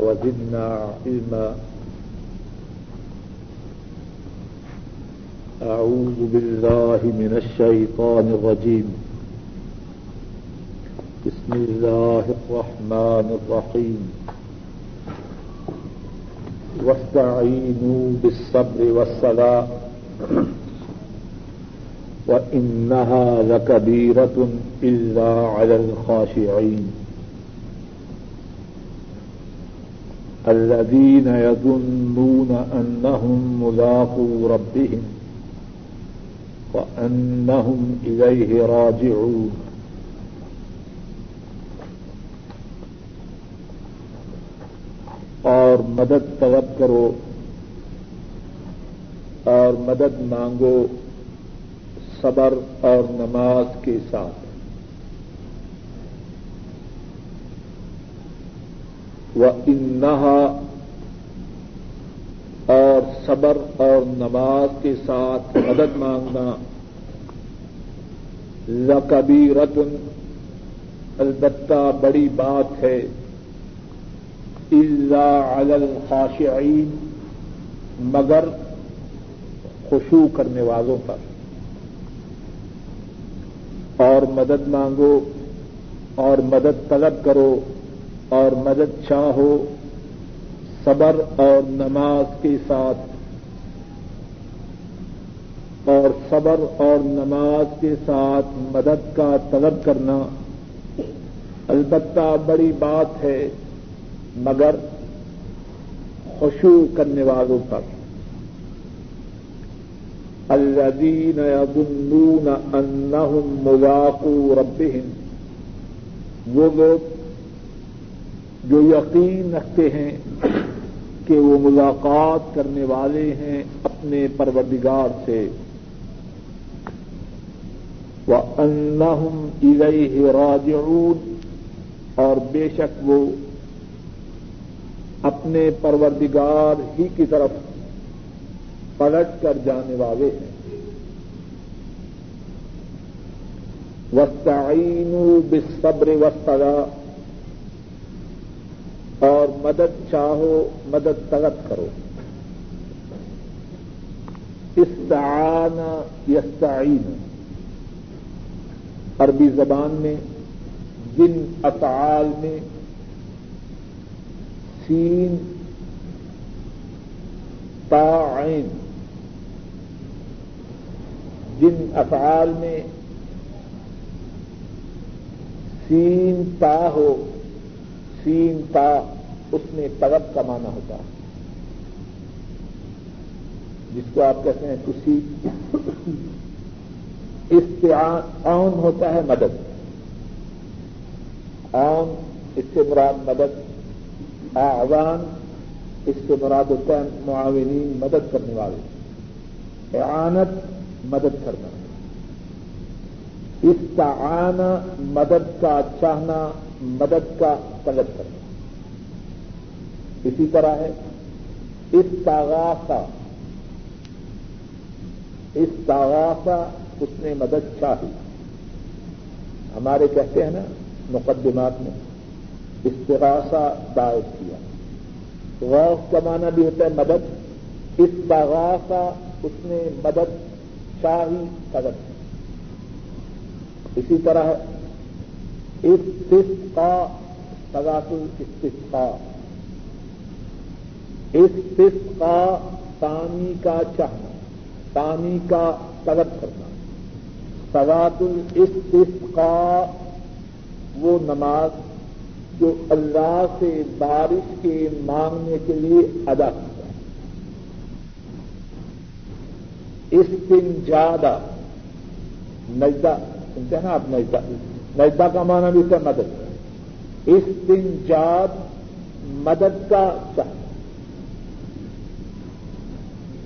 وزدنا علما. أعوذ بالله من الشيطان الرجيم. بسم الله الرحمن الرحيم. واستعينوا بالصبر والصلاة. وإنها لكبيرة إلا على الخاشعين. الذين يظنون أنهم ملاقو ربهم وأنهم إليه راجعون. اور مدد طلب کرو، اور مدد مانگو صبر اور نماز کے ساتھ۔ وہ انہا اور صبر اور نماز کے ساتھ مدد مانگنا لکبی رتن البتہ بڑی بات ہے علی الخاشعین مگر خوشو کرنے والوں پر۔ اور مدد مانگو اور مدد طلب کرو۔ اور مدد چاہو صبر اور نماز کے ساتھ۔ اور صبر اور نماز کے ساتھ مدد کا طلب کرنا البتہ بڑی بات ہے، مگر خوشو کرنے والوں پر۔ الذين يظنون أنهم ملاقو ربهم وہ لوگ جو یقین رکھتے ہیں کہ وہ ملاقات کرنے والے ہیں اپنے پروردگار سے۔ وہ انہم الیہ راجعون اور بے شک وہ اپنے پروردگار ہی کی طرف پلٹ کر جانے والے ہیں۔ وسطین بصبر وسطا اور مدد چاہو، مدد طلب کرو۔ استعان یستعین۔ عربی زبان میں جن افعال میں سین تعین جن افعال میں سین، تا ہو سین تا اس میں طلب کا مانا ہوتا ہے۔ جس کو آپ کہتے ہیں کسی استعان ہوتا ہے مدد۔ آن، اس سے مراد مدد۔ آوان اس سے مراد ہوتا ہے معاونین، مدد کرنے والے۔ اعانت، مدد کرنا۔ استعان مدد کا، چاہنا، مدد کا طلب کرنا اسی طرح ہے استغاثہ استغاثہ اس نے مدد چاہی۔ ہمارے کہتے ہیں نا، مقدمات میں استغاثہ دائر کیا۔ غوث کا معنی بھی ہوتا ہے مدد۔ استغاثہ اس نے مدد چاہی طلب اسی طرح استفقا سگات الاستفقا استفقا پانی کا چاہنا پانی کا طلب کرنا۔ سگات الاستفقا وہ نماز جو اللہ سے بارش کے مانگنے کے لیے ادا کرتا ہے۔ اس دن زیادہ نجدہ، سنتے ہیں نا آپ نجدہ؟ نجدہ کا معنی بھی ہے مدد۔ اس دن جاد مدد کا چاہنا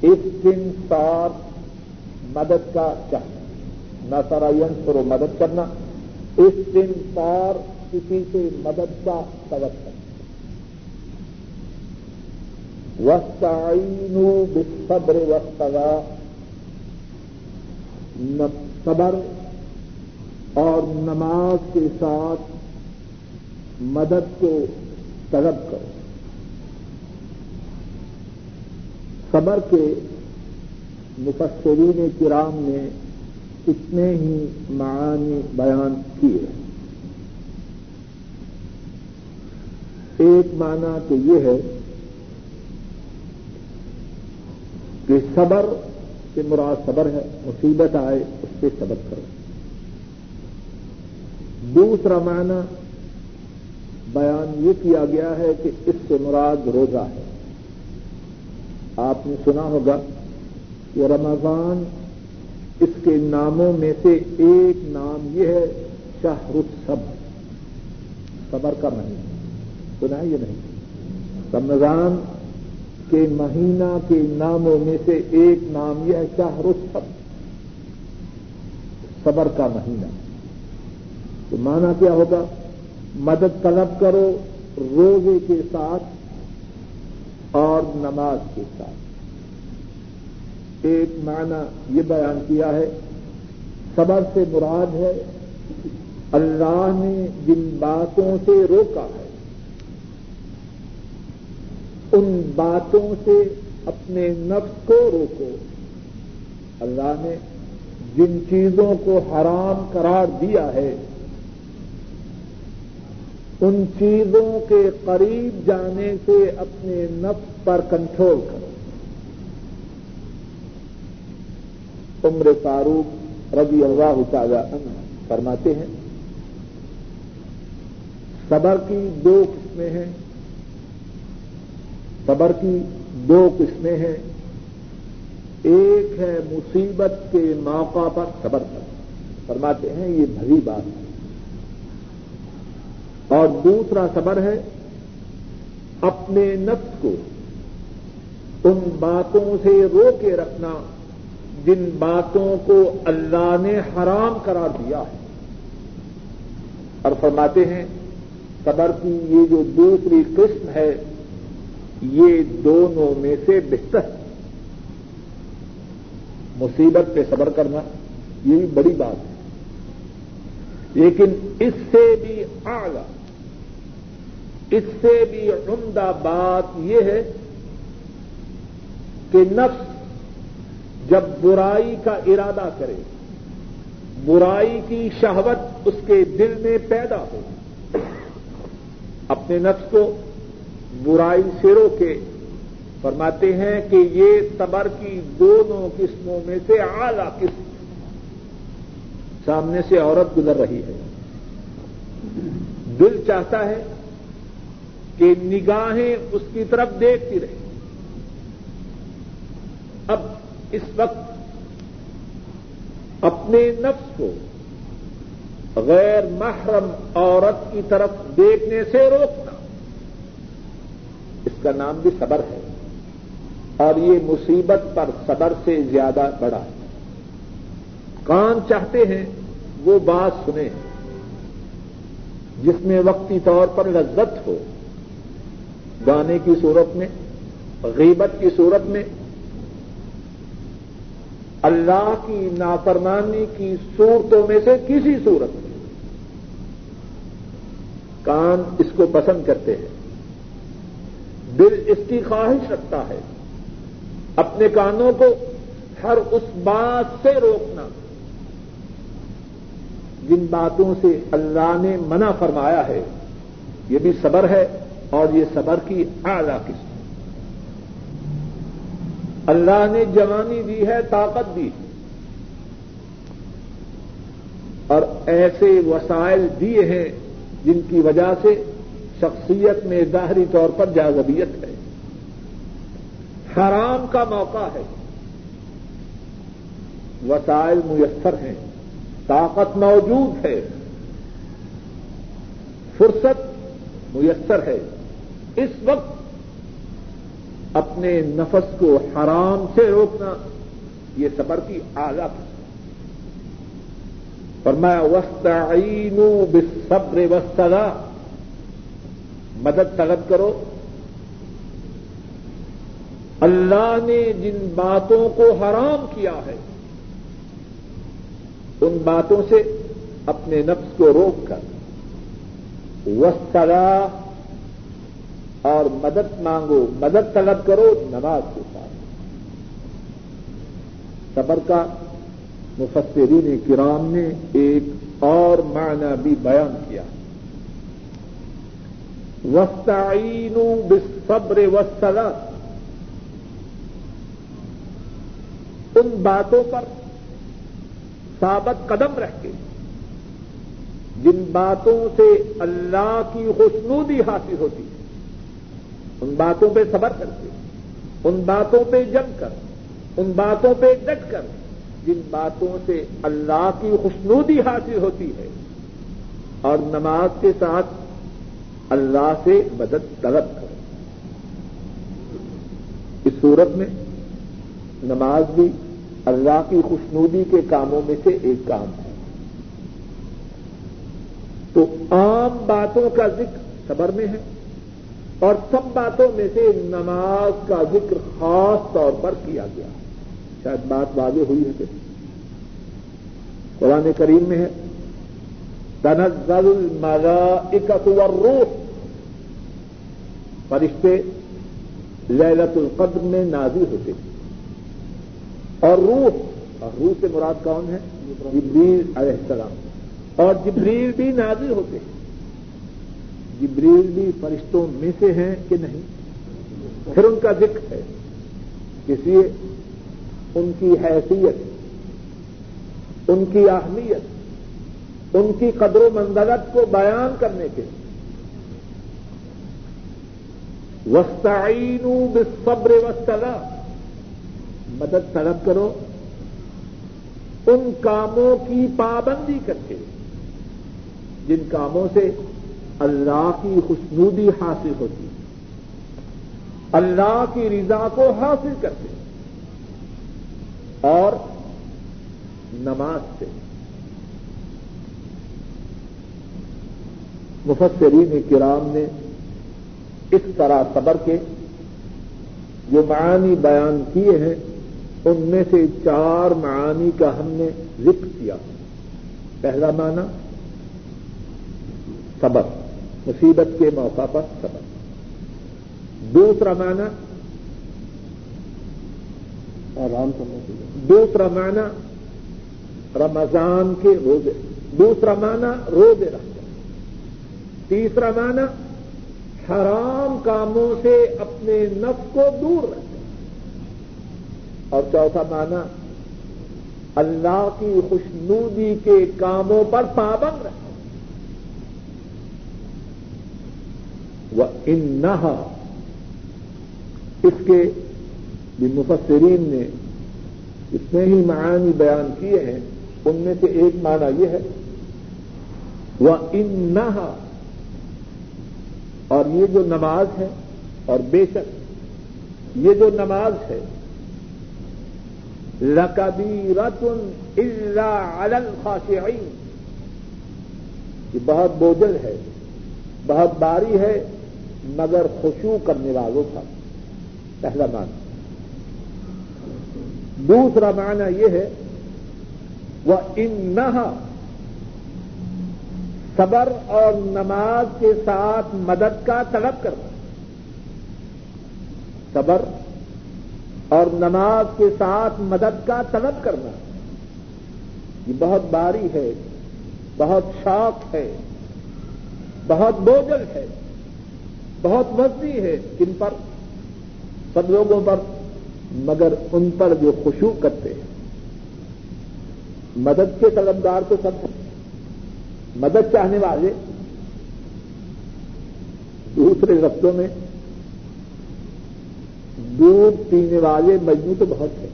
اس دن سار مدد کا چاہنا نہ سراین پر مدد کرنا۔ اس دن سار کسی سے مدد کا طلب کرنا وسطین بصبر وسطا صبر اور نماز کے ساتھ مدد کو طلب کرو۔ صبر کے مفسرین کرام نے اتنے ہی معانی بیان کیے۔ ایک معنی تو یہ ہے کہ صبر سے مراد صبر ہے، مصیبت آئے اس سے صبر کرو۔ دوسرا معنی بیان یہ کیا گیا ہے کہ اس سے مراد روزہ ہے۔ آپ نے سنا ہوگا کہ رمضان اس کے ناموں میں سے ایک نام یہ ہے شاہ صبر صبر کا مہینہ۔ سنا یہ نہیں۔ رمضان کے مہینہ کے ناموں میں سے ایک نام یہ ہے شاہ صبر صبر کا مہینہ۔ تو مانا کیا ہوگا؟ مدد طلب کرو روزے کے ساتھ اور نماز کے ساتھ۔ ایک معنی یہ بیان کیا ہے، صبر سے مراد ہے، اللہ نے جن باتوں سے روکا ہے، ان باتوں سے اپنے نفس کو روکو۔ اللہ نے جن چیزوں کو حرام قرار دیا ہے ان چیزوں کے قریب جانے سے اپنے نفس پر کنٹرول کرو۔ عمر فاروق رضی اللہ تعالی عنہ فرماتے ہیں، صبر کی دو قسمیں ہیں۔ صبر کی دو قسمیں ہیں۔ ایک ہے مصیبت کے موقع پر صبر کر فرماتے ہیں، یہ بھری بات ہے۔ اور دوسرا صبر ہے، اپنے نفس کو ان باتوں سے رو کے رکھنا جن باتوں کو اللہ نے حرام کرا دیا ہے۔ اور فرماتے ہیں صبر کی یہ جو دوسری قسم ہے، یہ دونوں میں سے بہتر ہے۔ مصیبت پہ صبر کرنا، یہ بھی بڑی بات ہے۔ لیکن اس سے بھی اعلی اس سے بھی عمدہ بات یہ ہے کہ نفس جب برائی کا ارادہ کرے، برائی کی شہوت اس کے دل میں پیدا ہو، اپنے نفس کو برائی سے روکے، فرماتے ہیں کہ یہ صبر کی دونوں قسموں میں سے اعلی قسم سامنے سے عورت گزر رہی ہے۔ دل چاہتا ہے کہ نگاہیں اس کی طرف دیکھتی رہیں۔ اب اس وقت اپنے نفس کو غیر محرم عورت کی طرف دیکھنے سے روکنا۔ اس کا نام بھی صبر ہے۔ اور یہ مصیبت پر صبر سے زیادہ بڑا ہے۔ کان چاہتے ہیں، وہ بات سنیں۔ جس میں وقتی طور پر لذت ہو گانے کی صورت میں، غیبت کی صورت میں، اللہ کی نافرمانی کی صورتوں میں سے کسی صورت میں کان اس کو پسند کرتے ہیں۔ دل اس کی خواہش رکھتا ہے، اپنے کانوں کو ہر اس بات سے روکنا۔ جن باتوں سے اللہ نے منع فرمایا ہے، یہ بھی صبر ہے۔ اور یہ صبر کی اعلی قسم اللہ نے جوانی دی ہے، طاقت دی۔ اور ایسے وسائل دیے ہیں جن کی وجہ سے شخصیت میں ظاہری طور پر جاذبیت ہے۔ حرام کا موقع ہے۔ وسائل میسر ہیں۔ طاقت موجود ہے۔ فرصت میسر ہے۔ اس وقت اپنے نفس کو حرام سے روکنا یہ صبر کی آگا پر میں وسطین بصبر وسطلا مدد طلب کرو۔ اللہ نے جن باتوں کو حرام کیا ہے، ان باتوں سے اپنے نفس کو روک کر۔ وسطلا اور مدد مانگو، مدد طلب کرو، نماز کے ساتھ۔ صبر کا مفسرین کرام نے ایک اور معنی بھی بیان کیا۔ وسطین بصبر وسطلا ان باتوں پر ثابت قدم رہ کے، جن باتوں سے اللہ کی خوشنودی حاصل ہوتی ہے۔ ان باتوں پہ صبر کر کے، ان باتوں پہ جم کر، ان باتوں پہ ڈٹ کر، جن باتوں سے اللہ کی خوشنودی حاصل ہوتی ہے، اور نماز کے ساتھ اللہ سے مدد طلب کرو۔ اس صورت میں نماز بھی اللہ کی خوشنودی کے کاموں میں سے ایک کام ہے۔ تو عام باتوں کا ذکر صبر میں ہے اور سب باتوں میں سے نماز کا ذکر خاص طور پر کیا گیا۔ شاید بات واضح ہوئی ہے کہ قرآن کریم میں ہے، تنزل الملائکت والروح۔ فرشتے للت القدر میں نازل ہوتے اور روح اور روح سے مراد کون ہے؟ جبریل علیہ السلام۔ اور جبریل بھی نازل ہوتے ہیں۔ جبریل بھی فرشتوں میں سے ہیں کہ نہیں؟ پھر ان کا ذکر ہے اس لیے ان کی حیثیت، ان کی اہمیت، ان کی قدر و منزلت کو بیان کرنے کے وسطین بصبر وسطلا مدد طلب کرو۔ ان کاموں کی پابندی کر کے، جن کاموں سے اللہ کی خوشنودی حاصل ہوتی اللہ کی رضا کو حاصل کرتے اور نماز سے۔ مفسرین کرام نے اس طرح صبر کے جو معانی بیان کیے ہیں، ان میں سے چار معانی کا ہم نے ذکر کیا۔ پہلا معنی، صبر۔ مصیبت کے موقع پر صبر دوسرا معنی آرام کرنا دوسرا معنی رمضان کے روزے۔ دوسرا معنی روزے رکھتے تیسرا معنی حرام کاموں سے اپنے نف کو دور رکھتے اور چوتھا معنی اللہ کی خوشنودی کے کاموں پر پابند رکھتے وہ ان اس کے بھی مفسرین نے اتنے ہی معانی بیان کیے ہیں، ان میں سے ایک معنی یہ ہے وہ ان اور یہ جو نماز ہے، اور بے شک یہ جو نماز ہے لکبی رتن الخاشعین یہ بہت بوجھل ہے، بہت باری ہے مگر خوشو کرنے والوں کا۔ پہلا معنی۔ دوسرا معنی یہ ہے وہ ان صبر اور نماز کے ساتھ مدد کا طلب کرنا۔ صبر اور نماز کے ساتھ مدد کا طلب کرنا۔ یہ بہت باری ہے، بہت شوق ہے، بہت بوجل ہے۔ بہت وزنی ہے کن پر؟ سب لوگوں پر، مگر ان پر جو خوشو کرتے ہیں۔ مدد کے طلبدار تو سب ہیں۔ مدد چاہنے والے دوسرے رفتوں میں دودھ پینے والے مجموع تو بہت ہیں۔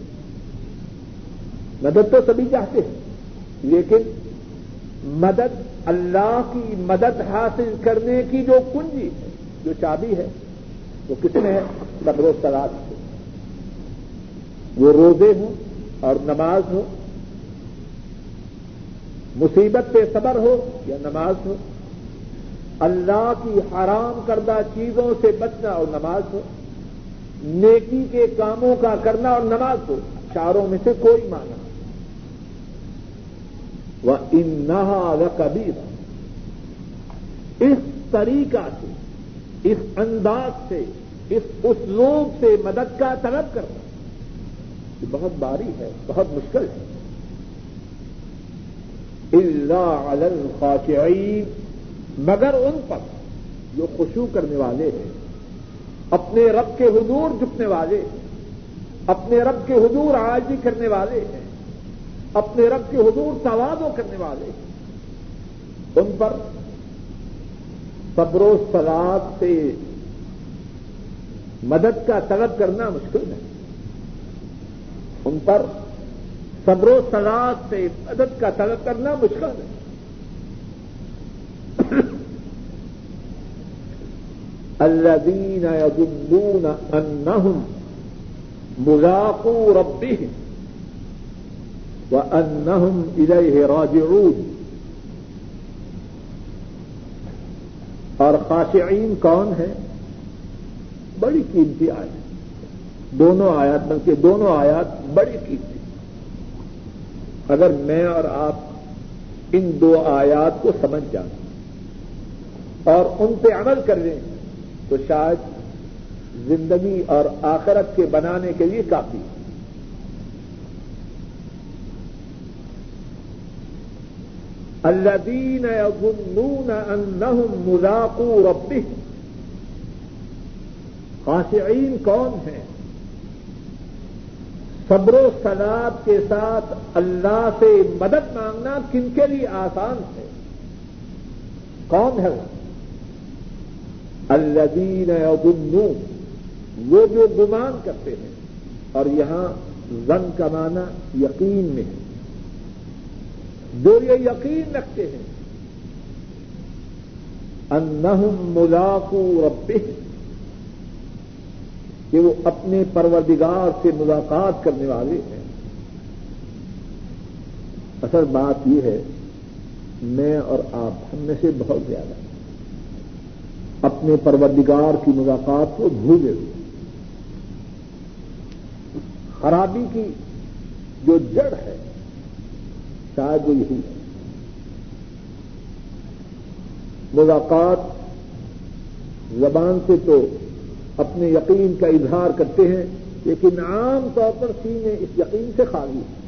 مدد تو سبھی چاہتے ہیں، لیکن مدد اللہ کی مدد حاصل کرنے کی جو کنجی ہے جو چابی ہے، وہ کس میں ہے صبر و سلاد سے وہ روزے ہوں اور نماز ہو مصیبت پہ صبر ہو یا نماز ہو۔ اللہ کی حرام کردہ چیزوں سے بچنا اور نماز ہو۔ نیکی کے کاموں کا کرنا اور نماز ہو۔ چاروں میں سے کوئی مانا وہ ان و کبیر اس طریقہ سے اس انداز سے، اس اسلوب سے مدد کا طلب کرنا یہ بہت باری ہے، بہت مشکل ہے۔ اللہ الخاشعین مگر ان پر جو خوشو کرنے والے ہیں، اپنے رب کے حضور جھکنے والے، اپنے رب کے حضور آجی کرنے والے ہیں، اپنے رب کے حضور توازو کرنے والے ہیں، ان پر صبر و سلاد سے مدد کا طلب کرنا مشکل ہے۔ ان پر صبر و سلاد سے مدد کا طلب کرنا مشکل ہے۔ الذين يظنون أنهم ملاقو ربهم وأنهم إليه راجعون۔ اور خاشعین کون ہے بڑی قیمتی آیت دونوں آیات، بلکہ دونوں آیات بڑی قیمتی اگر میں اور آپ ان دو آیات کو سمجھ جائیں اور ان پہ عمل کر لیں، تو شاید زندگی اور آخرت کے بنانے کے لیے کافی ہے۔ الذين يظنون انهم ملاقو ربهم. خاشعین کون ہیں؟ صبر و سلاد کے ساتھ اللہ سے مدد مانگنا کن کے لیے آسان ہے؟ کون ہے الذین یظنون. وہ جو گمان کرتے ہیں اور یہاں زن کا معنی یقین میں ہے۔ جو یہ یقین رکھتے ہیں۔ انہم ملاقو ربهم۔ کہ وہ اپنے پروردگار سے ملاقات کرنے والے ہیں۔ اصل بات یہ ہے، میں اور آپ ہم میں سے بہت زیادہ اپنے پروردگار کی ملاقات کو بھولے ہوئے۔ خرابی کی جو جڑ ہے شاید وہ یہی ہے ملاقات زبان سے تو اپنے یقین کا اظہار کرتے ہیں، لیکن عام طور پر سینے اس یقین سے خالی ہے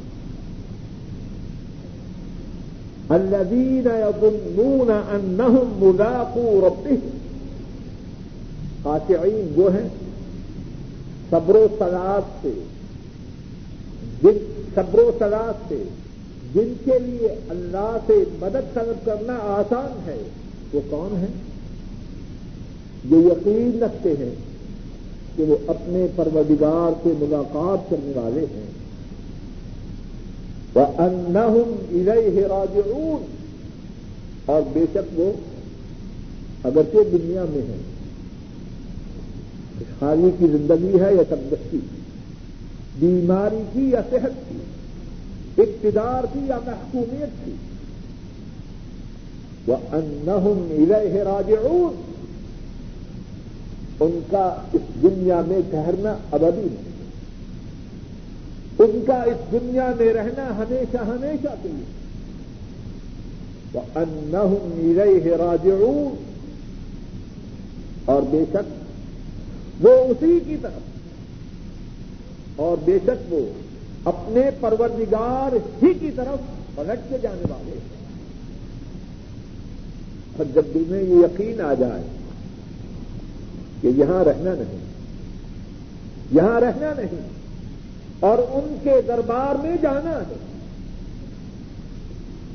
الذين يظنون انهم ملاقو ربهم خاشعین وہ ہیں صبر و سلاد سے صبر و سلاد سے جن کے لیے اللہ سے مدد طلب کرنا آسان ہے، وہ کون ہے جو یقین رکھتے ہیں کہ وہ اپنے پروردگار سے ملاقات کرنے والے ہیں۔ وہ انہم الہ راجعون۔ اور بے شک وہ اگرچہ دنیا میں ہیں۔ خوشحالی کی زندگی ہے یا تندرستی بیماری کی یا صحت کی؟ اقتدار کی یا محکومیت کی وہ انہم الہ راجعون. ان کا اس دنیا میں ٹھہرنا ابدی نہیں. ان کا اس دنیا میں رہنا ہمیشہ ہمیشہ کے لیے. وہ انہم الہ راجعون. اور بے شک وہ اسی کی طرف. اور بے شک وہ اپنے پروردگار ہی کی طرف پلٹ کے جانے والے ہیں۔ اور جب دل میں یہ یقین آ جائے کہ یہاں رہنا نہیں، یہاں رہنا نہیں، اور ان کے دربار میں جانا ہے،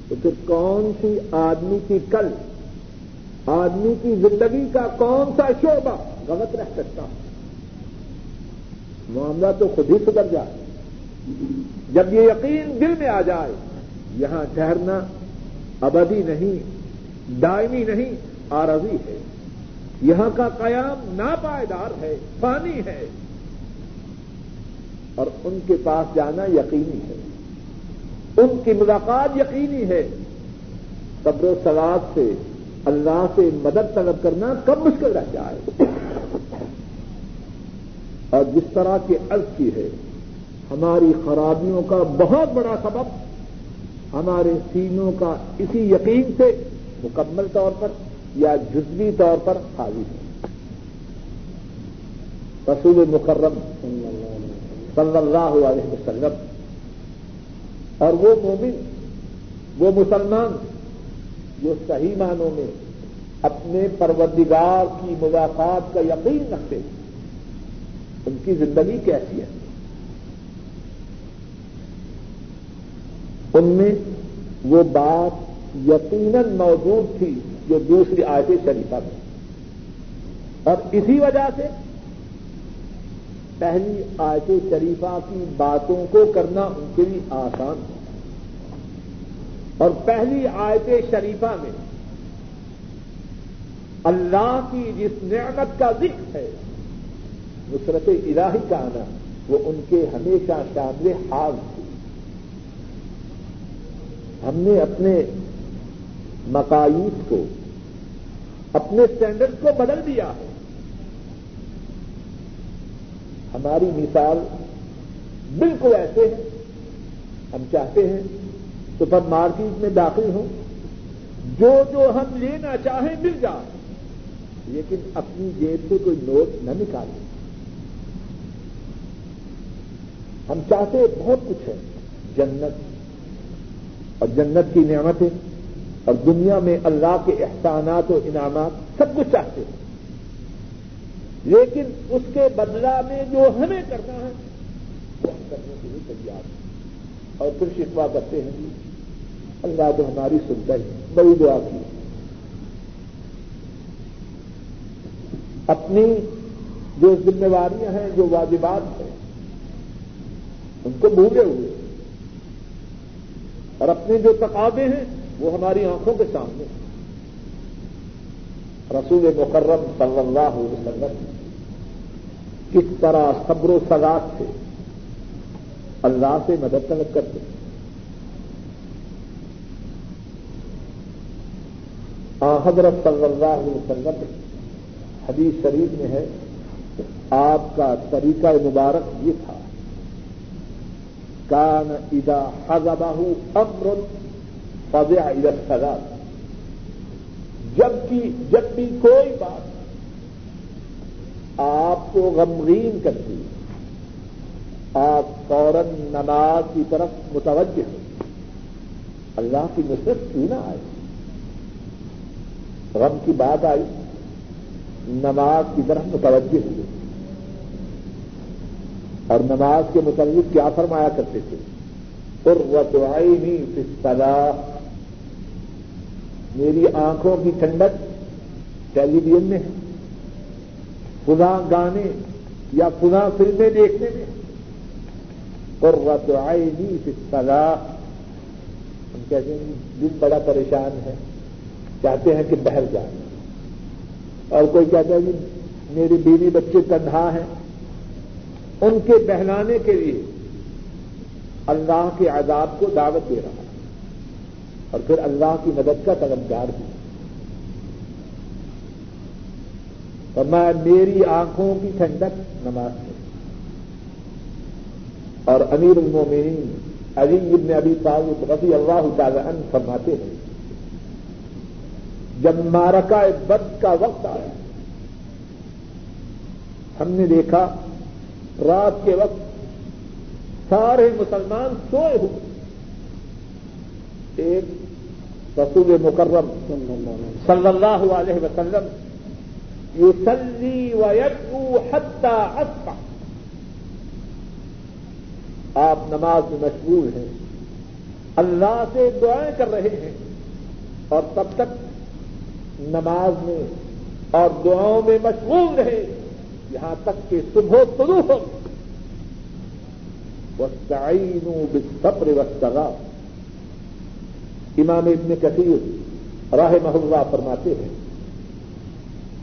تو پھر کون سی آدمی کی کل، آدمی کی زندگی کا کون سا شعبہ غلط رہ سکتا؟ ہوں معاملہ تو خود ہی سدھر جائے۔ جب یہ یقین دل میں آ جائے، یہاں ٹھہرنا ابدی نہیں، دائمی نہیں آرزی ہے۔ یہاں کا قیام ناپائیدار ہے، فانی ہے۔ اور ان کے پاس جانا یقینی ہے۔ ان کی ملاقات یقینی ہے۔ قبر و سلاد سے، اللہ سے مدد طلب کرنا کب مشکل رہ جائے۔ اور جس طرح کی عرض کی ہے ہماری خرابیوں کا بہت بڑا سبب ہمارے سینوں کا اسی یقین سے مکمل طور پر یا جزوی طور پر خالی ہے۔ رسول مکرم صلی اللہ علیہ وسلم اور وہ مومن، وہ مسلمان جو صحیح معنوں میں اپنے پروردگار کی ملاقات کا یقین رکھتے ان کی زندگی کیسی ہے؟ ان میں وہ بات یقیناً موجود تھی جو دوسری آیت شریفہ میں۔ اور اسی وجہ سے پہلی آیت شریفہ کی باتوں کو کرنا ان کے لیے آسان ہے اور پہلی آیت شریفہ میں اللہ کی جس نعمت کا ذکر ہے، نصرت الہی کا آنا، وہ ان کے ہمیشہ شامل حال تھی۔ ہم نے اپنے مقاعد کو، اپنے اسٹینڈرڈ کو بدل دیا ہے۔ ہماری مثال بالکل ایسے ہے۔ ہم چاہتے ہیں سپر مارکیٹ میں داخل ہوں۔ جو جو ہم لینا چاہیں مل جائے۔ لیکن اپنی جیب سے کوئی نوٹ نہ نکالیں۔ ہم چاہتے بہت کچھ ہے۔ جنت اور جنت کی نعمتیں اور دنیا میں اللہ کے احسانات و انعامات سب کچھ چاہتے ہیں۔ لیکن اس کے بدلا میں جو ہمیں کرنا ہے، وہ ہم کرنے کے لیے تیار ہیں۔ اور پھر شکوا کرتے ہیں جی، اللہ تو ہماری سنتا ہی بڑی دعا کی۔ اپنی جو ذمہ داریاں ہیں، جو واجبات ہیں، ان کو بھولے ہوئے۔ اور اپنے جو تقاضے ہیں وہ ہماری آنکھوں کے سامنے۔ رسول مکرم صلی اللہ علیہ وسلم کس طرح صبر و سزاد سے اللہ سے مدد طلب کرتے حضرت صلی اللہ علیہ وسلم، حدیث شریف میں ہے، آپ کا طریقہ مبارک یہ تھا کان ادا حضبہ امر فضع الى السلام. جب کی جب بھی کوئی بات آپ کو غمگین کرتی آپ فوراً نماز کی طرف متوجہ اللہ کی نصرت کیوں نہ آئے؟ غم کی بات آئی. نماز کی طرف متوجہ ہوئی اور نماز کے متعلق کیا فرمایا کرتے تھے؟ قرۃ عینی فی الصلاح۔ میری آنکھوں کی ٹھنڈک ٹیلی ویژن میں ہے۔ خدا گانے یا خدا فلمیں دیکھنے میں قرۃ عینی فی الصلاح۔ ہم کہتے ہیں دل بڑا پریشان ہے۔ چاہتے ہیں کہ بہر جائیں اور کوئی کہتا ہے کہ میری بیوی بچے تنہا ہیں۔ ان کے بہلانے کے لیے اللہ کے عذاب کو دعوت دے رہا ہے اور پھر اللہ کی مدد کا طلبگار بھی۔ اور میں میری آنکھوں کی ٹھنڈک نماز میں۔ اور امیر المومنین علی ابن ابی طالب رضی اللہ تعالی عنہ فرماتے ہیں، جب مارکا بد کا وقت آیا، ہم نے دیکھا رات کے وقت سارے مسلمان سوئے ہوئے۔ ایک رسول مکرم صلی اللہ علیہ وسلم یوسلی و یو حتہ اصفا آپ نماز میں مشغول ہیں۔ اللہ سے دعائیں کر رہے ہیں۔ اور تب تک نماز میں اور دعاؤں میں مشغول رہے یہاں تک کہ صبح طلوع ہو۔ وسطین بصبر وسطا امام ابن کثیر راہ محلہ فرماتے ہیں،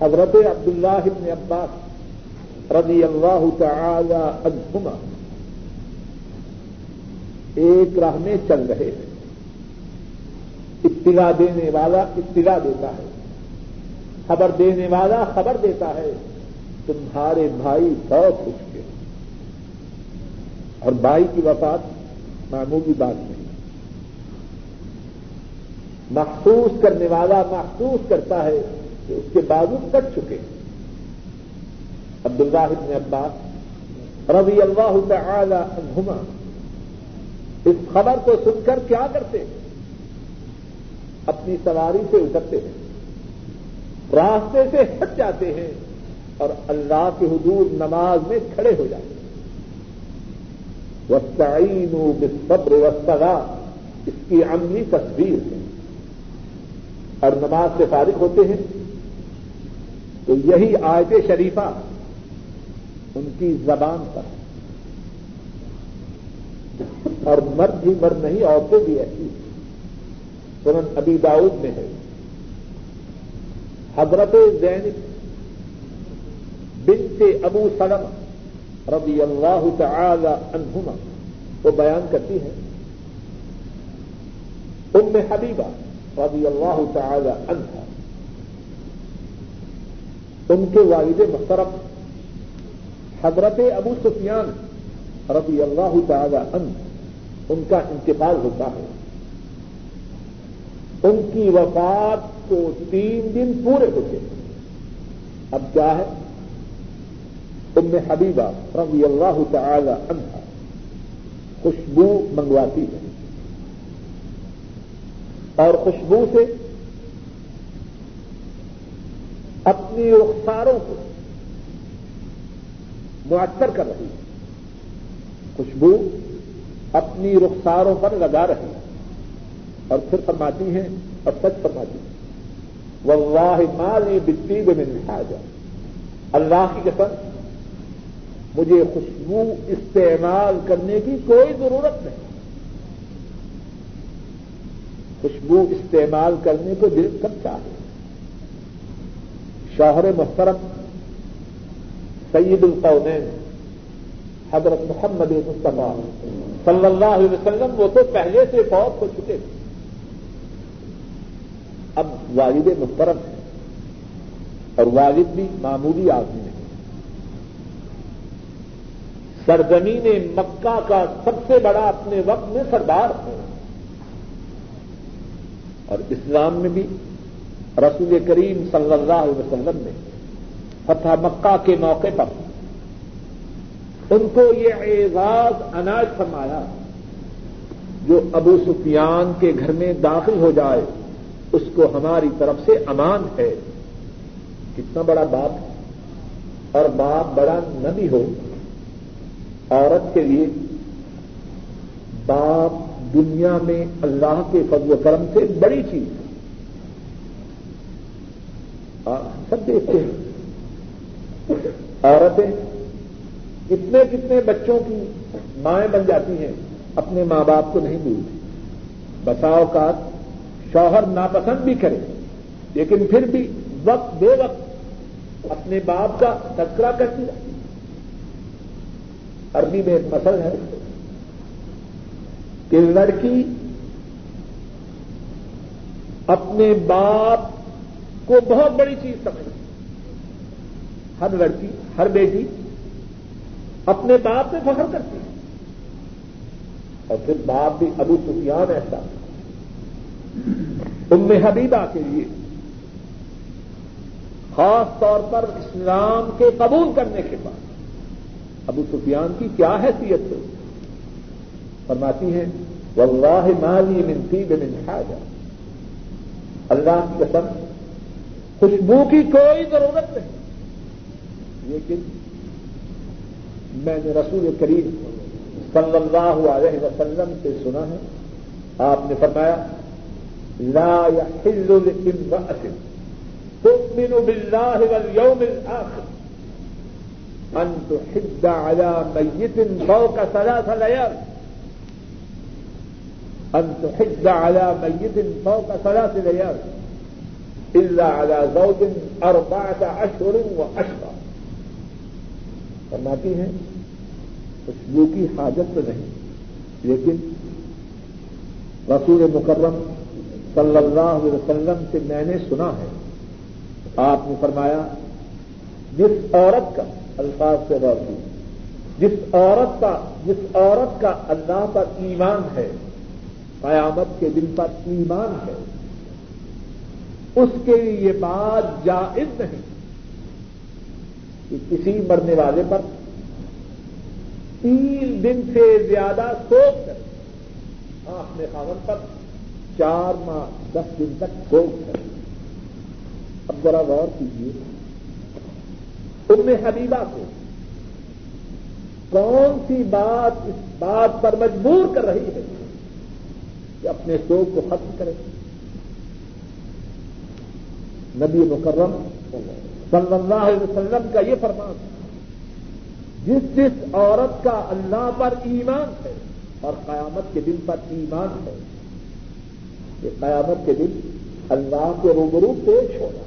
حضرت عبداللہ ابن عباس رضی اللہ تعالی عنہما ایک راہ میں چل رہے ہیں۔ اطلاع دینے والا اطلاع دیتا ہے، خبر دینے والا خبر دیتا ہے۔ تمہارے بھائی بہت خوش کے اور بھائی کی وفات معمولی بات نہیں۔ محسوس کرنے والا محسوس کرتا ہے کہ اس کے بازو کٹ چکے۔ عبد اللہ ابن عباس رضی اللہ تعالی عنہما اس خبر کو سن کر کیا کرتے؟ ہیں اپنی سواری سے اترتے ہیں۔ راستے سے ہٹ جاتے ہیں۔ اور اللہ کے حدود نماز میں کھڑے ہو جاتے ہیں وسطین بصبر وسطا اس کی عملی تصویر ہے۔ اور نماز سے فارغ ہوتے ہیں۔ تو یہی آیت شریفہ ان کی زبان پر۔ اور مرد بھی مرد نہیں، عورتیں بھی ایسی۔ سنن ابی داؤد میں ہے۔ حضرت زین بنت ابو سلم رضی اللہ تعالی عنہما وہ بیان کرتی ہے ام حبیبہ رضی اللہ تعالی عنہ ان کے والد محترم حضرت ابو سفیان رضی اللہ تعالی عنہ، ان کا انتقال ہوتا ہے۔ ان کی وفات کو تین دن پورے ہوتے ہیں۔ اب کیا ہے؟ ام حبیبہ رضی اللہ تعالی عنہ خوشبو منگواتی ہے۔ اور خوشبو سے اپنی رخساروں کو معطر کر رہی ہے۔ خوشبو اپنی رخساروں پر لگا رہی ہے۔ اور پھر فرماتی ہیں، اور سچ فرماتی ہیں واللہ مالی بتی بن حاجہ اللہ کی قسم مجھے خوشبو استعمال کرنے کی کوئی ضرورت نہیں۔ خوشبو استعمال کرنے کو دل کب چاہے؟ شوہر محترم سید القونین، حضرت محمد مصطفیٰ صلی اللہ علیہ وسلم، وہ تو پہلے سے فوت ہو چکے تھے۔ اب والد محترم ہے اور والد بھی معمولی آدمی نہیں سرزمین مکہ کا سب سے بڑا اپنے وقت میں سردار ہے اور اسلام میں بھی رسول کریم صلی اللہ علیہ وسلم نے فتح مکہ کے موقع پر ان کو یہ اعزاز اناج فرمایا جو ابو سفیان کے گھر میں داخل ہو جائے، اس کو ہماری طرف سے امان ہے۔ کتنا بڑا باپ ہے۔ اور باپ بڑا نہ بھی ہو۔ عورت کے لیے باپ دنیا میں اللہ کے فضل و کرم سے بڑی چیز ہے۔ سب دیکھتے ہیں۔ عورتیں کتنے کتنے بچوں کی مائیں بن جاتی ہیں، اپنے ماں باپ کو نہیں بھولتی بساؤ کا شوہر ناپسند بھی کرے، لیکن پھر بھی وقت بے وقت اپنے باپ کا تذکرہ کرتی ہے عربی میں ایک مسل ہے کہ لڑکی اپنے باپ کو بہت بڑی چیز سمجھتی ہر لڑکی، ہر بیٹی اپنے باپ میں فخر کرتی ہے۔ اور پھر باپ بھی ابو سفیان ایسا۔ ام حبیبہ کے لیے خاص طور پر اسلام کے قبول کرنے کے بعد۔ ابو سفیان کی کیا حیثیت ہے فرماتی ہیں، واللہ مالی منتی بے حاجہ. اللہ کی قسم، خوشبو کی کوئی ضرورت نہیں. لیکن میں نے رسول کریم صلی اللہ علیہ وسلم سے سنا ہے، آپ نے فرمایا، لا يحل لامرأة تؤمن بالله واليوم الآخر أن تحد على ميت فوق ثلاث ليال. أن تحد على ميت فوق ثلاث ليال. إلا على زوج أربعة أشهر وأشهر. فرماتی ہیں خوشبو کی حاجت تو نہیں. لیکن رسول مکرم صلی اللہ علیہ وسلم سے میں نے سنا ہے، آپ نے فرمایا، جس عورت کا الفاظ سے غور کی۔ جس عورت کا جس عورت کا اللہ پر ایمان ہے، قیامت کے دن پر ایمان ہے، اس کے لیے یہ بات جائز نہیں کہ کسی مرنے والے پر تین دن سے زیادہ سوکھ کر ہاں اپنے خاون پر چار ماہ، دس دن تک سوکھ کر۔ اب ذرا غور کیجیے ام حبیبہ کو۔ کون سی بات اس بات پر مجبور کر رہی ہے کہ اپنے سوگ کو ختم کرے؟ نبی مکرم صلی اللہ علیہ وسلم کا یہ فرمان جس جس عورت کا اللہ پر ایمان ہے اور قیامت کے دن پر ایمان ہے کہ قیامت کے دن اللہ کے روبرو پیش ہونا۔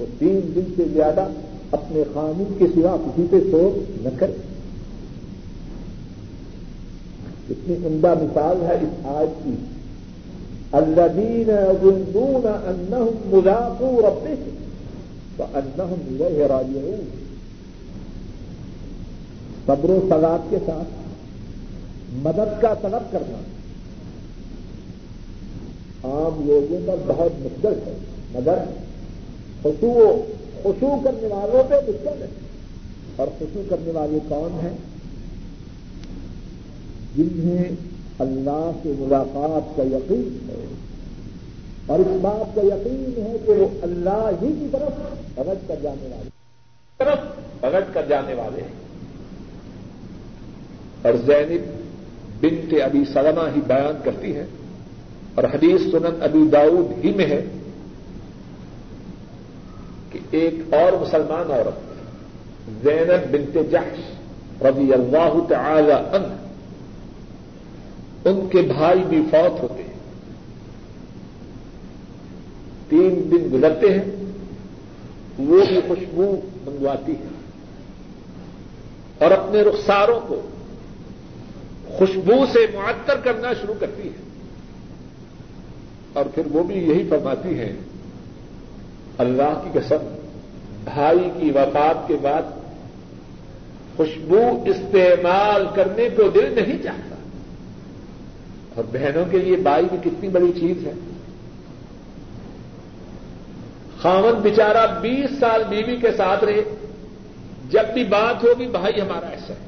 وہ تین دن سے زیادہ اپنے قانون کے سوا کسی پہ سوچ نہ کرے۔ اتنی عمدہ مثال ہے اس آج کی۔ الذين يظنون انهم ملاقو ربهم وانهم اليه راجعون۔ صبر و سلاد کے ساتھ مدد کا طلب کرنا۔ عام لوگوں پر بہت مشکل ہے، مگر خوشو خوشو کرنے والوں پہ مشکل ہے۔ اور خوشو کرنے والے کون ہیں؟ جنہیں اللہ سے ملاقات کا یقین ہے۔ اور اس بات کا یقین ہے کہ وہ اللہ ہی کی طرف بغٹ کر جانے والے طرف بغٹ کر جانے والے ہیں۔ اور زینب بنت ابھی سلمہ ہی بیان کرتی ہے اور حدیث سنن ابی داؤد ہی میں ہے۔ کہ ایک اور مسلمان عورت، زینب بنت جحش رضی اللہ تعالی عنہ، ان کے بھائی بھی فوت ہوتے ہیں۔ تین دن گزرتے ہیں، وہ بھی خوشبو منگواتی ہے اور اپنے رخساروں کو خوشبو سے معطر کرنا شروع کرتی ہے اور پھر وہ بھی یہی فرماتی ہیں اللہ کی قسم، بھائی کی وفات کے بعد خوشبو استعمال کرنے کو دل نہیں چاہتا۔ اور بہنوں کے لیے بائی بھی کتنی بڑی چیز ہے۔ خامن بچارہ بیس سال بیوی کے ساتھ رہے۔ جب بھی بات ہوگی، بھائی ہمارا ایسا ہے۔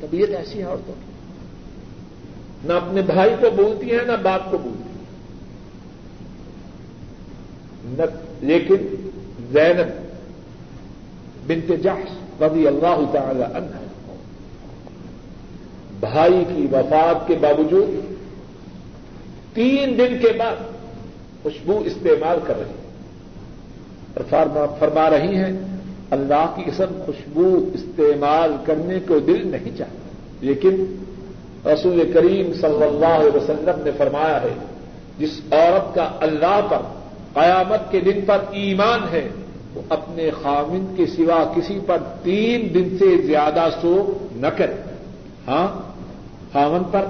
طبیعت ایسی ہے عورتوں کی۔ نہ اپنے بھائی کو بولتی ہے نہ باپ کو بولتی ہے لیکن زینب بنت جحش رضی اللہ تعالی عنہ بھائی کی وفات کے باوجود تین دن کے بعد خوشبو استعمال کر رہی اور فرما رہی ہیں، اللہ کی قسم خوشبو استعمال کرنے کو دل نہیں چاہتا۔ لیکن رسول کریم صلی اللہ علیہ وسلم نے فرمایا ہے، جس عورت کا اللہ پر قیامت کے دن پر ایمان ہے وہ اپنے خامن کے سوا کسی پر تین دن سے زیادہ سو نہ کرے۔ ہاں خاون پر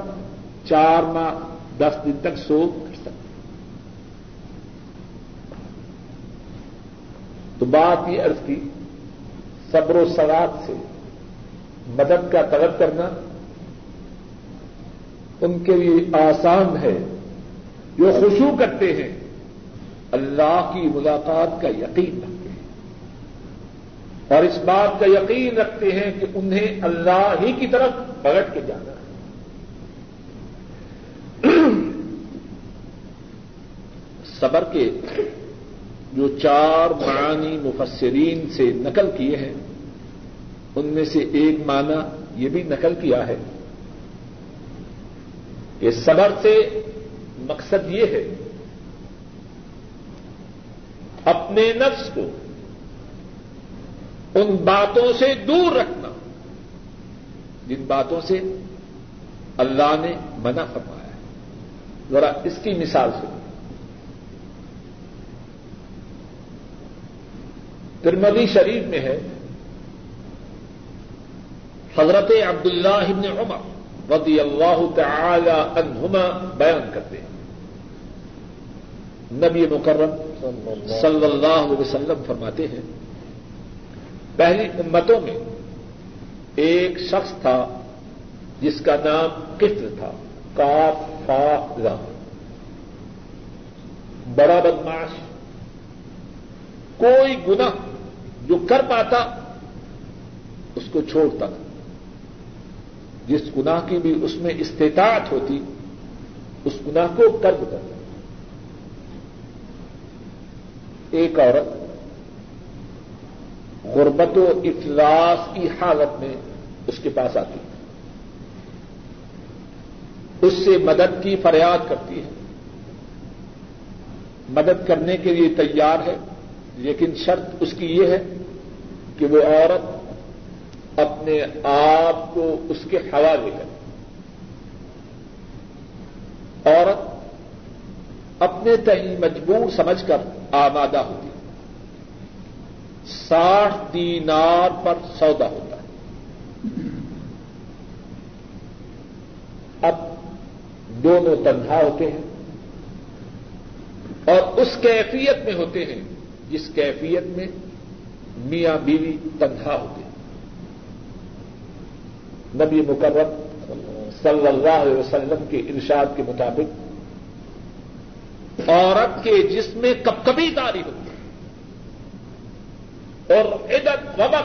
چار ماہ، دس دن تک سو کر سکتے تو بات یہ عرض کی، صبر و سوات سے مدد کا طلب کرنا ان کے لیے آسان ہے۔ جو خوشو کرتے ہیں اللہ کی ملاقات کا یقین رکھتے ہیں۔ اور اس بات کا یقین رکھتے ہیں کہ انہیں اللہ ہی کی طرف پلٹ کے جانا ہے۔ صبر کے جو چار معانی مفسرین سے نقل کیے ہیں، ان میں سے ایک معنی یہ بھی نقل کیا ہے کہ صبر سے مقصد یہ ہے اپنے نفس کو ان باتوں سے دور رکھنا۔ جن باتوں سے اللہ نے منع فرمایا ہے۔ ذرا اس کی مثال سنیں ترمدی شریف میں ہے، حضرت عبداللہ ابن عمر رضی اللہ تعالی عنہما بیان کرتے ہیں۔ نبی مکرم صلی اللہ علیہ وسلم فرماتے ہیں، پہلی امتوں میں ایک شخص تھا جس کا نام قطر تھا، کاف، فا لام بڑا بدماش کوئی گناہ جو کر پاتا، اس کو چھوڑتا تھا۔ جس گناہ کی بھی اس میں استطاعت ہوتی، اس گناہ کو قرض کرتا۔ ایک عورت غربت و افلاس کی حالت میں اس کے پاس آتی ہے۔ اس سے مدد کی فریاد کرتی ہے۔ مدد کرنے کے لیے تیار ہے، لیکن شرط اس کی یہ ہے کہ وہ عورت اپنے آپ کو اس کے حوالے کرے۔ عورت اپنے تئیں مجبور سمجھ کر آمادہ ہوتی ساٹھ دینار پر سودا ہوتا ہے۔ اب دونوں تنہا ہوتے ہیں اور اس کیفیت میں ہوتے ہیں جس کیفیت میں میاں بیوی تنہا ہوتے ہیں۔ نبی مکرم صلی اللہ علیہ وسلم کے ارشاد کے مطابق عورت کے جسم میں کب کبھی تاری ہوتی ہے۔ اور عدت وبا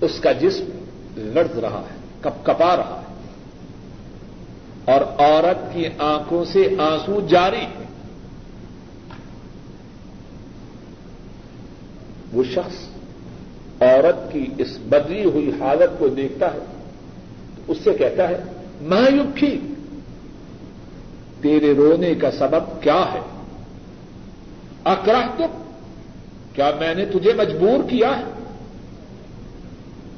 اس کا جسم لڑز رہا ہے کپ کپا رہا ہے۔ اور عورت کی آنکھوں سے آنسو جاری ہے وہ شخص عورت کی اس بدلی ہوئی حالت کو دیکھتا ہے، تو اس سے کہتا ہے مایوکھی تیرے رونے کا سبب کیا ہے؟ اکراہ تو کیا میں نے تجھے مجبور کیا ہے؟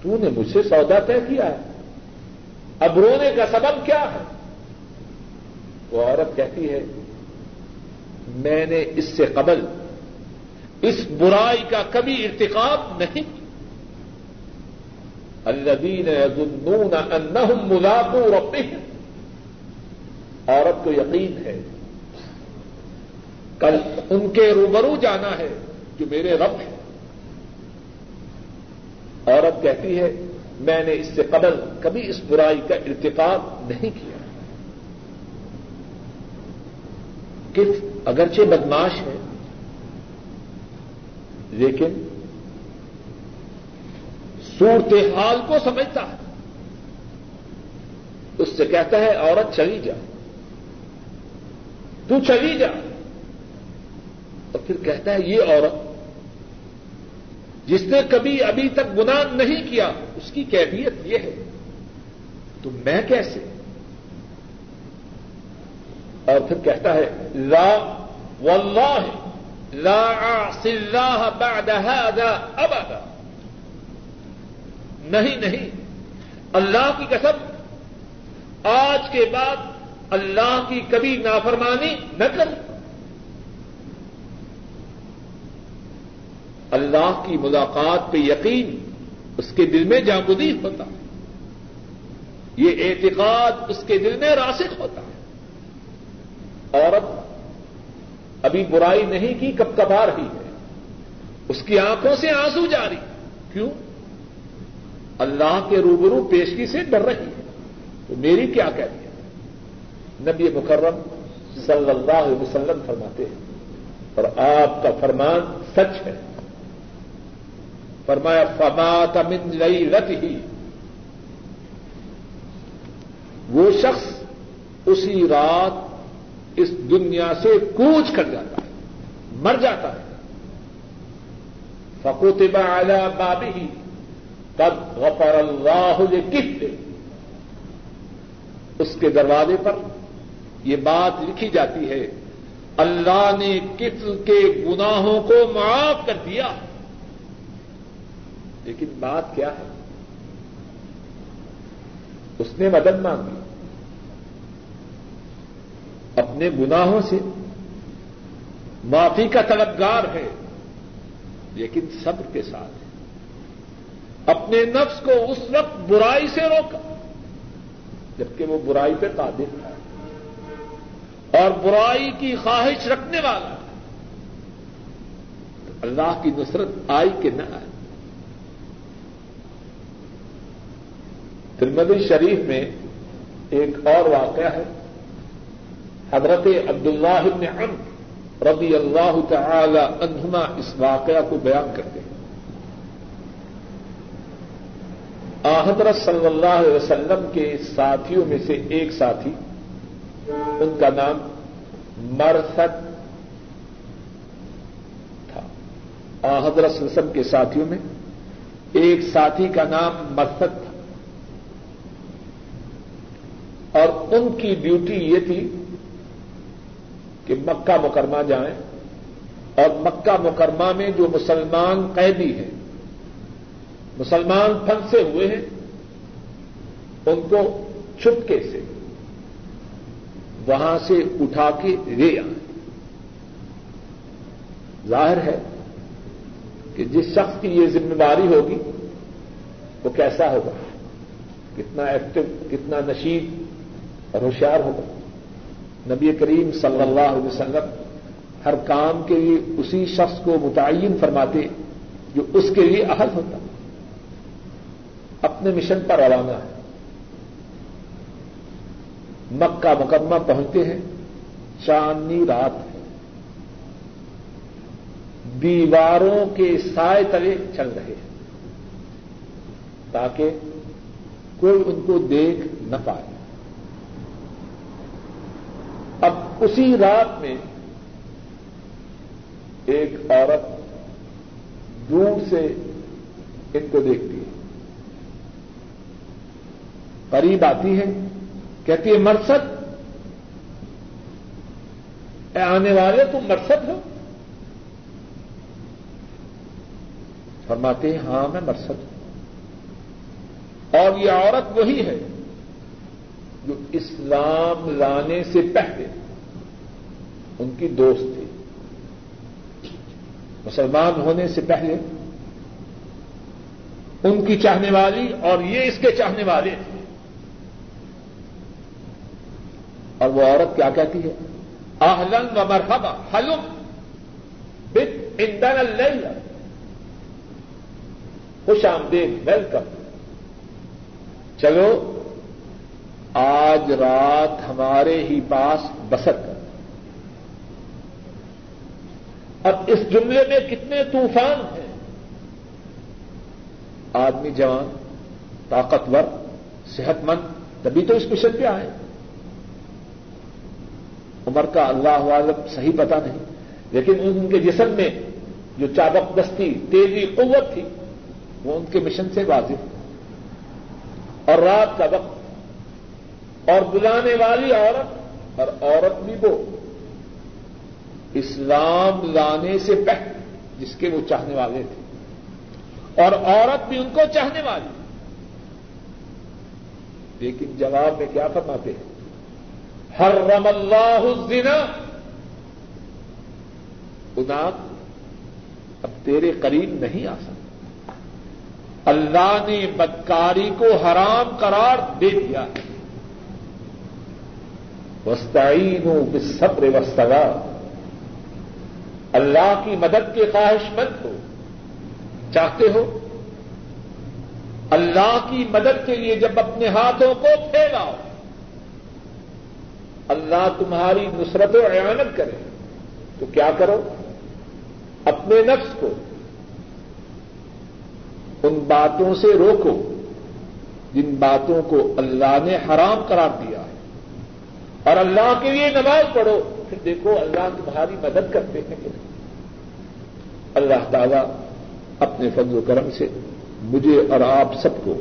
تو نے مجھ سے سودا طے کیا ہے۔ اب رونے کا سبب کیا ہے؟ وہ عورت کہتی ہے، میں نے اس سے قبل اس برائی کا کبھی ارتقاب نہیں الذین یظنون انہم ملاقو ربہم۔ عورت کو یقین ہے۔ کل ان کے روبرو جانا ہے جو میرے رب ہے عورت کہتی ہے، میں نے اس سے قبل کبھی اس برائی کا ارتقاب نہیں کیا۔ اگرچہ بدماش ہے، لیکن صورت حال کو سمجھتا ہے۔ اس سے کہتا ہے، عورت چلی جا۔ تو چلی جا۔ اور پھر کہتا ہے، یہ عورت جس نے کبھی ابھی تک گناہ نہیں کیا، اس کی کیفیت یہ ہے۔ تو میں کیسے؟ اور پھر کہتا ہے، لا، واللہ، لا اعصی اللہ بعد هذا ابدا۔ نہیں نہیں، اللہ کی قسم، آج کے بعد اللہ کی کبھی نافرمانی نہ کر اللہ کی ملاقات پہ یقین اس کے دل میں جاگودی ہوتا ہے۔ یہ اعتقاد اس کے دل میں راسک ہوتا ہے۔ عورت ابھی برائی نہیں کی، کب کبا رہی ہے۔ اس کی آنکھوں سے آنسو جاری۔ کیوں؟ اللہ کے روبرو پیشگی سے ڈر رہی ہے۔ تو میری کیا کہتی ہے؟ نبی مکرم صلی اللہ علیہ وسلم فرماتے ہیں۔ اور آپ کا فرمان سچ ہے۔ فرمایا فما من لئی رت ہی وہ شخص اسی رات اس دنیا سے کوچ کر جاتا ہے، مر جاتا ہے۔ فقوتبہ اعلی بابی ہی تب غفر اللہ کس اس کے دروازے پر یہ بات لکھی جاتی ہے، اللہ نے کفل کے گناہوں کو معاف کر دیا۔ لیکن بات کیا ہے؟ اس نے مدد مانگی۔ اپنے گناہوں سے معافی کا طلبگار ہے، لیکن صبر کے ساتھ۔ اپنے نفس کو اس وقت برائی سے روکا، جبکہ وہ برائی پہ قادر ہے اور برائی کی خواہش رکھنے والا اللہ کی نصرت آئی کہ نہ آئی۔ ترمدی شریف میں ایک اور واقعہ ہے۔ حضرت عبداللہ بن عمر رضی اللہ تعالی عنہما اس واقعہ کو بیان کرتے ہیں۔ حضرت صلی اللہ علیہ وسلم کے ساتھیوں میں سے ایک ساتھی ان کا نام مرسد تھا۔ حضرت صلی اللہ علیہ وسلم کے ساتھیوں میں ایک ساتھی کا نام مرسد تھا۔ اور ان کی ڈیوٹی یہ تھی کہ مکہ مکرمہ جائیں اور مکہ مکرمہ میں جو مسلمان قیدی ہیں، مسلمان پھنسے ہوئے ہیں، ان کو چھپکے سے وہاں سے اٹھا کے لے آئیں ظاہر ہے کہ جس شخص کی یہ ذمہ داری ہوگی، وہ کیسا ہوگا؟ کتنا ایکٹو کتنا نشید اور ہوشیار ہوگا۔ نبی کریم صلی اللہ علیہ وسلم ہر کام کے لیے اسی شخص کو متعین فرماتے، جو اس کے لیے اہل ہوتا۔ اپنے مشن پر روانہ ہے۔ مکہ مقدمہ پہنچتے ہیں چاندنی رات ہے۔ دیواروں کے سائے تلے چل رہے ہیں، تاکہ کوئی ان کو دیکھ نہ پائے۔ اب اسی رات میں ایک عورت دور سے ان کو دیکھتی ہے۔ قریب آتی ہے۔ کہتی ہے مرسد اے آنے والے، تم مرسد ہو؟ فرماتے ہیں ہاں میں مرسد ہوں۔ اور یہ عورت وہی ہے جو اسلام لانے سے پہلے ان کی دوست تھی۔ مسلمان ہونے سے پہلے ان کی چاہنے والی اور یہ اس کے چاہنے والے تھے۔ اور وہ عورت کیا کہتی ہے؟ آہلن و مرحبا حلم۔ بت اللہ خوش آمدید ویلکم۔ چلو آج رات ہمارے ہی پاس بسر کر۔ اب اس جملے میں کتنے طوفان ہیں؟ آدمی جوان طاقتور صحت مند تبھی تو اس مشن پہ آئے۔ عمر کا اللہ عالم صحیح پتا نہیں، لیکن ان کے جسم میں جو چابک دستی، تیزی، قوت تھی، وہ ان کے مشن سے واضح۔ اور رات کا وقت، اور بلانے والی عورت، اور عورت بھی وہ۔ اسلام لانے سے پہلے جس کے وہ چاہنے والے تھے۔ اور عورت بھی ان کو چاہنے والی۔ لیکن جواب میں کیا فرماتے ہیں؟ حرم اللہ الزنا. خدا، اب تیرے قریب نہیں آ سکتا۔ اللہ نے بدکاری کو حرام قرار دے دیا ہے۔ وسطین بصبر وسطا اللہ کی مدد کے خواہش مند ہو۔ چاہتے ہو؟ اللہ کی مدد کے لیے جب اپنے ہاتھوں کو پھیلاؤ۔ اللہ تمہاری نصرت و اعانت کرے تو کیا کرو؟ اپنے نفس کو ان باتوں سے روکو جن باتوں کو اللہ نے حرام قرار دیا ہے۔ اور اللہ کے لیے نماز پڑھو، پھر دیکھو اللہ تمہاری مدد کرتے ہیں کہ اللہ تعالی اپنے فضل و کرم سے مجھے اور آپ سب کو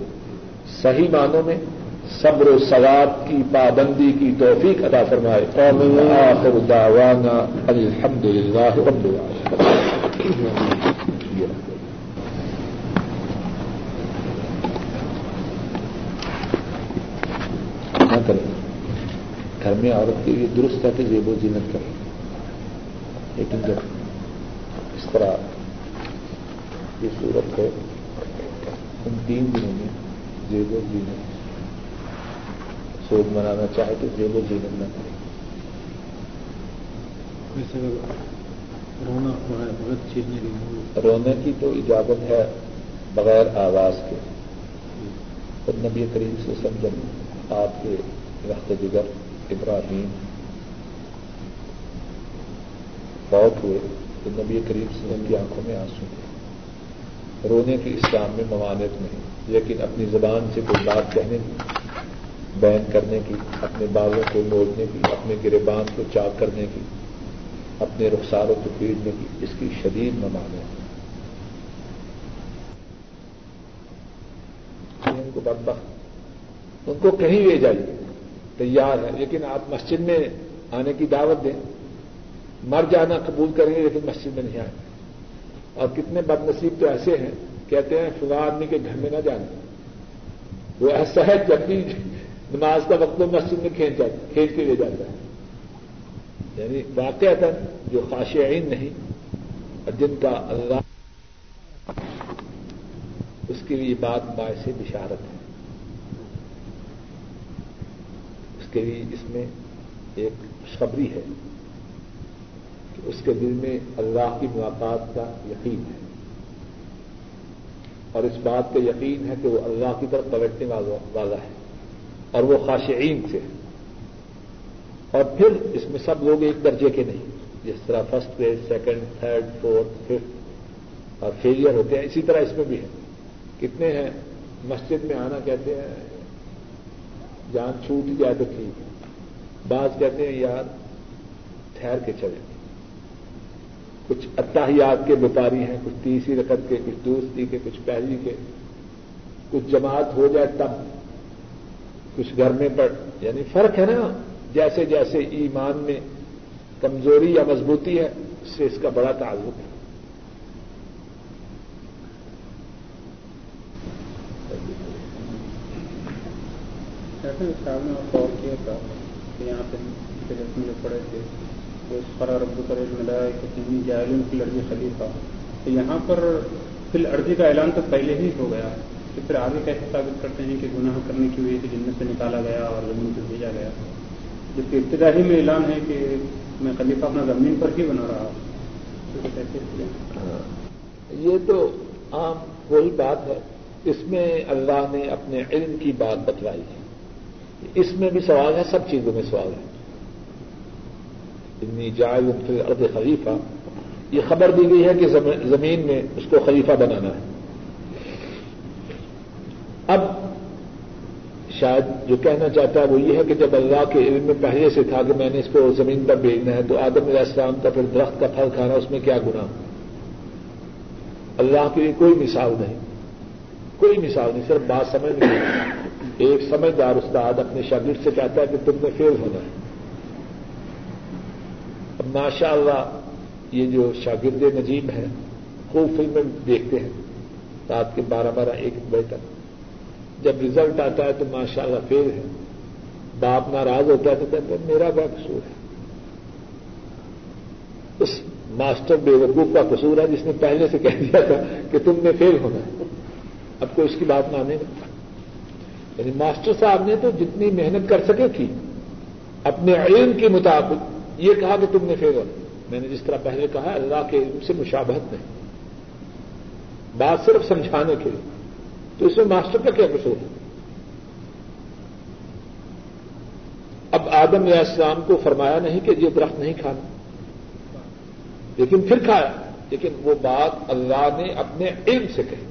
صحیح معنوں میں صبر و ثواب کی پابندی کی توفیق ادا فرمائے۔ آخر دعوانا الحمد للہ رب نہ کریں۔ گھر میں عورت کے لیے درست ہے کہ زیب و زینت کریں۔ لیکن جب اس طرح یہ صورت ہے ان تین دنوں میں زیب و زینت سوگ منانا چاہے تو جیب و نہ کرے۔ رونے کی تو اجازت ہے بغیر آواز کے۔ خود نبی کریم سے سمجھ آپ کے رخت جگر ابراہیم فوت ہوئے تو نبی کریم سے ان کی آنکھوں میں آنسو تھے۔ رونے کی اسلام میں ممانت نہیں لیکن اپنی زبان سے کوئی بات کہنے کی بین کرنے کی، اپنے بالوں کو موڑنے کی، اپنے گربان کو چاک کرنے کی، اپنے رخساروں کو پیڑنے کی، اس کی شدید ممانت ان کو بدبخت، ان کو کہیں لے جائیے، تیار ہے لیکن آپ مسجد میں آنے کی دعوت دیں۔ مر جانا قبول کریں گے، لیکن مسجد میں نہیں آئیں۔ اور کتنے بد نصیب تو ایسے ہیں، کہتے ہیں فلاں آدمی کے گھر میں نہ جانے وہ ایسا جب بھی نماز کا وقت تو مسجد میں کھینچ کھینچ کے لے جاتا ہے۔ یعنی واقع تھا جو خاشعین نہیں اور جن کا اللہ اس کے لیے بات باعث بشارت ہے۔ اس کے لیے اس میں ایک خوشخبری ہے کہ اس کے دل میں اللہ کی ملاقات کا یقین ہے۔ اور اس بات کا یقین ہے کہ وہ اللہ کی طرف پلٹنے والا ہے۔ اور وہ خاشعین سے اور پھر اس میں سب لوگ ایک درجے کے نہیں۔ جس طرح first page second third fourth fifth اور فیلئر ہوتے ہیں، اسی طرح اس میں بھی ہے کتنے ہیں؟ مسجد میں آنا کہتے ہیں، جان چھوٹ جائے تو ٹھیک۔ بعض کہتے ہیں، یار، ٹھہر کے چلے۔ کچھ اتحیات کے وپاری ہیں، کچھ تیسری رقط کے، کچھ دوسری کے، کچھ پہلی کے۔ کچھ جماعت ہو جائے تب کچھ گھر میں پڑ یعنی فرق ہے نا، جیسے جیسے ایمان میں کمزوری یا مضبوطی ہے، اس سے اس کا بڑا تعلق ہے۔ صاحب نے غور کیا تھا کہ یہاں پہ جو پڑے تھے تو اس پر رب کر ملا ہے، کہ تین جائلوں کی لڑکی خلیفہ۔ تو یہاں پر پھر عرضی کا اعلان تو پہلے ہی ہو گیا۔ ہے کہ پھر آگے کیسے ثابت کرتے ہیں کہ گناہ کرنے کی وجہ سے جن سے نکالا گیا اور زمین پہ بھیجا گیا؟ جس کی ابتدائی میں اعلان ہے کہ میں خلیفہ اپنا زمین پر ہی بنا رہا ہاں۔ یہ تو عام وہی بات ہے۔ اس میں اللہ نے اپنے علم کی بات بتلائی ہے۔ اس میں بھی سوال ہے، سب چیزوں میں سوال ہے۔ اتنی جائز پھر ارد خلیفہ۔ یہ خبر دی گئی ہے کہ زمین میں اس کو خلیفہ بنانا ہے اب شاید جو کہنا چاہتا ہے وہ یہ ہے کہ جب اللہ کے علم میں پہلے سے تھا کہ میں نے اس کو زمین پر بھیجنا ہے، تو آدم علیہ السلام کا پھر درخت کا پھل کھانا، اس میں کیا گنا اللہ کے لیے کوئی مثال نہیں۔ کوئی مثال نہیں، صرف بات سمجھ نہیں ایک سمجھدار استاد اپنے شاگرد سے کہتا ہے کہ تم نے فیل ہونا ہے۔ اب ماشاء اللہ یہ جو شاگرد نجیب ہیں، خوب فلمیں دیکھتے ہیں۔ رات کے بارہ بارہ، ایک بجے تک۔ جب رزلٹ آتا ہے تو ماشاء اللہ فیل ہے باپ ناراض ہوتا ہے تو کہتے ہیں میرا کیا قصور ہے؟ اس ماسٹر بے وقوف کا قصور ہے جس نے پہلے سے کہہ دیا تھا کہ تم نے فیل ہونا ہے۔ اب کوئی اس کی بات مانے گا یعنی ماسٹر صاحب نے تو جتنی محنت کر سکے تھی، اپنے علم کے مطابق یہ کہا کہ تم نے فیل ہونا میں نے جس طرح پہلے کہا، اللہ کے علم سے مشابہت نہیں۔ بات صرف سمجھانے کے لیے۔ تو اس میں ماسٹر کا کیا قصور ہے؟ اب آدم علیہ السلام کو فرمایا نہیں کہ یہ درخت نہیں کھانا۔ لیکن پھر کھایا۔ لیکن وہ بات اللہ نے اپنے علم سے کہی۔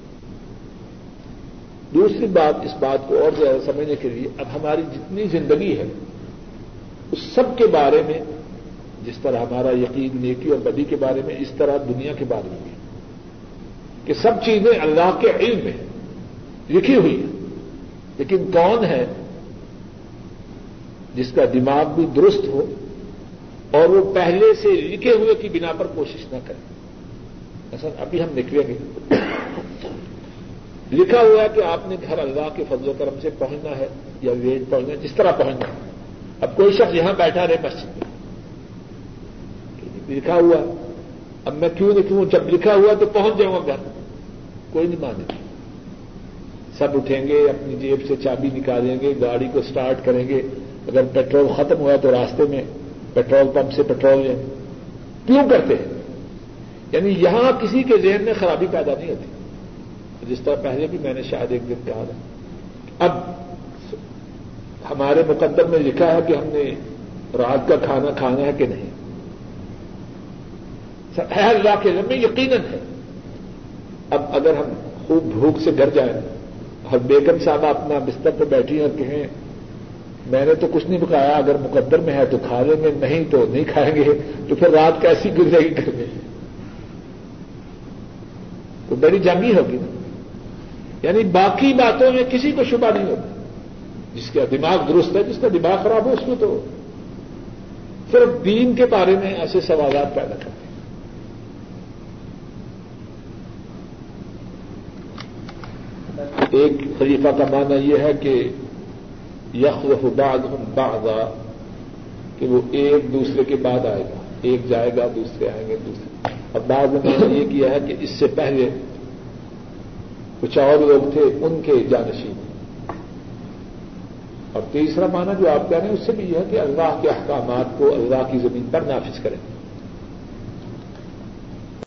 دوسری بات اس بات کو اور زیادہ سمجھنے کے لیے، اب ہماری جتنی زندگی ہے، اس سب کے بارے میں، جس طرح ہمارا یقین نیکی اور بدی کے بارے میں، اس طرح دنیا کے بارے میں کہ سب چیزیں اللہ کے علم میں ہیں۔ لکھی ہوئی ہے۔ لیکن کون ہے جس کا دماغ بھی درست ہو اور وہ پہلے سے لکھے ہوئے کی بنا پر کوشش نہ کرے؟ ایسا ابھی ہم نکلیں گے لکھا ہوا ہے کہ آپ نے گھر اللہ کے فضل و کرم سے پہنچنا ہے یا ویٹ پہنچنا ہے، جس طرح پہنچنا ہے۔ اب کوئی شخص یہاں بیٹھا رہے مسجد میں۔ لکھا ہوا، اب میں کیوں لکھوں جب لکھا ہوا تو پہنچ جاؤں گا گھر۔ کوئی نہیں مانے۔ سب اٹھیں گے، اپنی جیب سے چابی نکالیں گے، گاڑی کو سٹارٹ کریں گے۔ اگر پیٹرول ختم ہوا تو راستے میں پیٹرول پمپ سے پیٹرول لیں۔ کیوں کرتے ہیں؟ یعنی یہاں کسی کے ذہن میں خرابی پیدا نہیں ہوتی۔ جس طرح پہلے بھی میں نے شاید ایک دن کہا تھا۔ اب ہمارے مقدم میں لکھا ہے کہ ہم نے رات کا کھانا کھانا ہے کہ نہیں؟ ہے اللہ کے میں یقیناً ہے۔ اب اگر ہم خوب بھوک سے گھر جائیں اور بیگم صاحب اپنا بستر پہ بیٹھی اور کہیں میں نے تو کچھ نہیں پکایا، اگر مقدر میں ہے تو کھا لیں گے، نہیں تو نہیں کھائیں گے، تو پھر رات کیسی گزرے گی گھر میں تو بڑی جنگی ہوگی نا۔ یعنی باقی باتوں میں کسی کو شبہ نہیں ہوتا جس کا دماغ درست ہے، جس کا دماغ خراب ہو، اس میں تو صرف دین کے بارے میں ایسے سوالات پیدا کرتے ایک خلیفہ کا معنی یہ ہے کہ یخ بعد بعضا، کہ وہ ایک دوسرے کے بعد آئے گا۔ ایک جائے گا، دوسرے آئیں گے، دوسرے۔ اور بعض میں نے یہ کیا ہے کہ اس سے پہلے کچھ اور لوگ تھے ان کے جانشین۔ اور تیسرا معنی جو آپ کہہ رہے ہیں، اس سے بھی یہ ہے کہ اللہ کے احکامات کو اللہ کی زمین پر نافذ کریں۔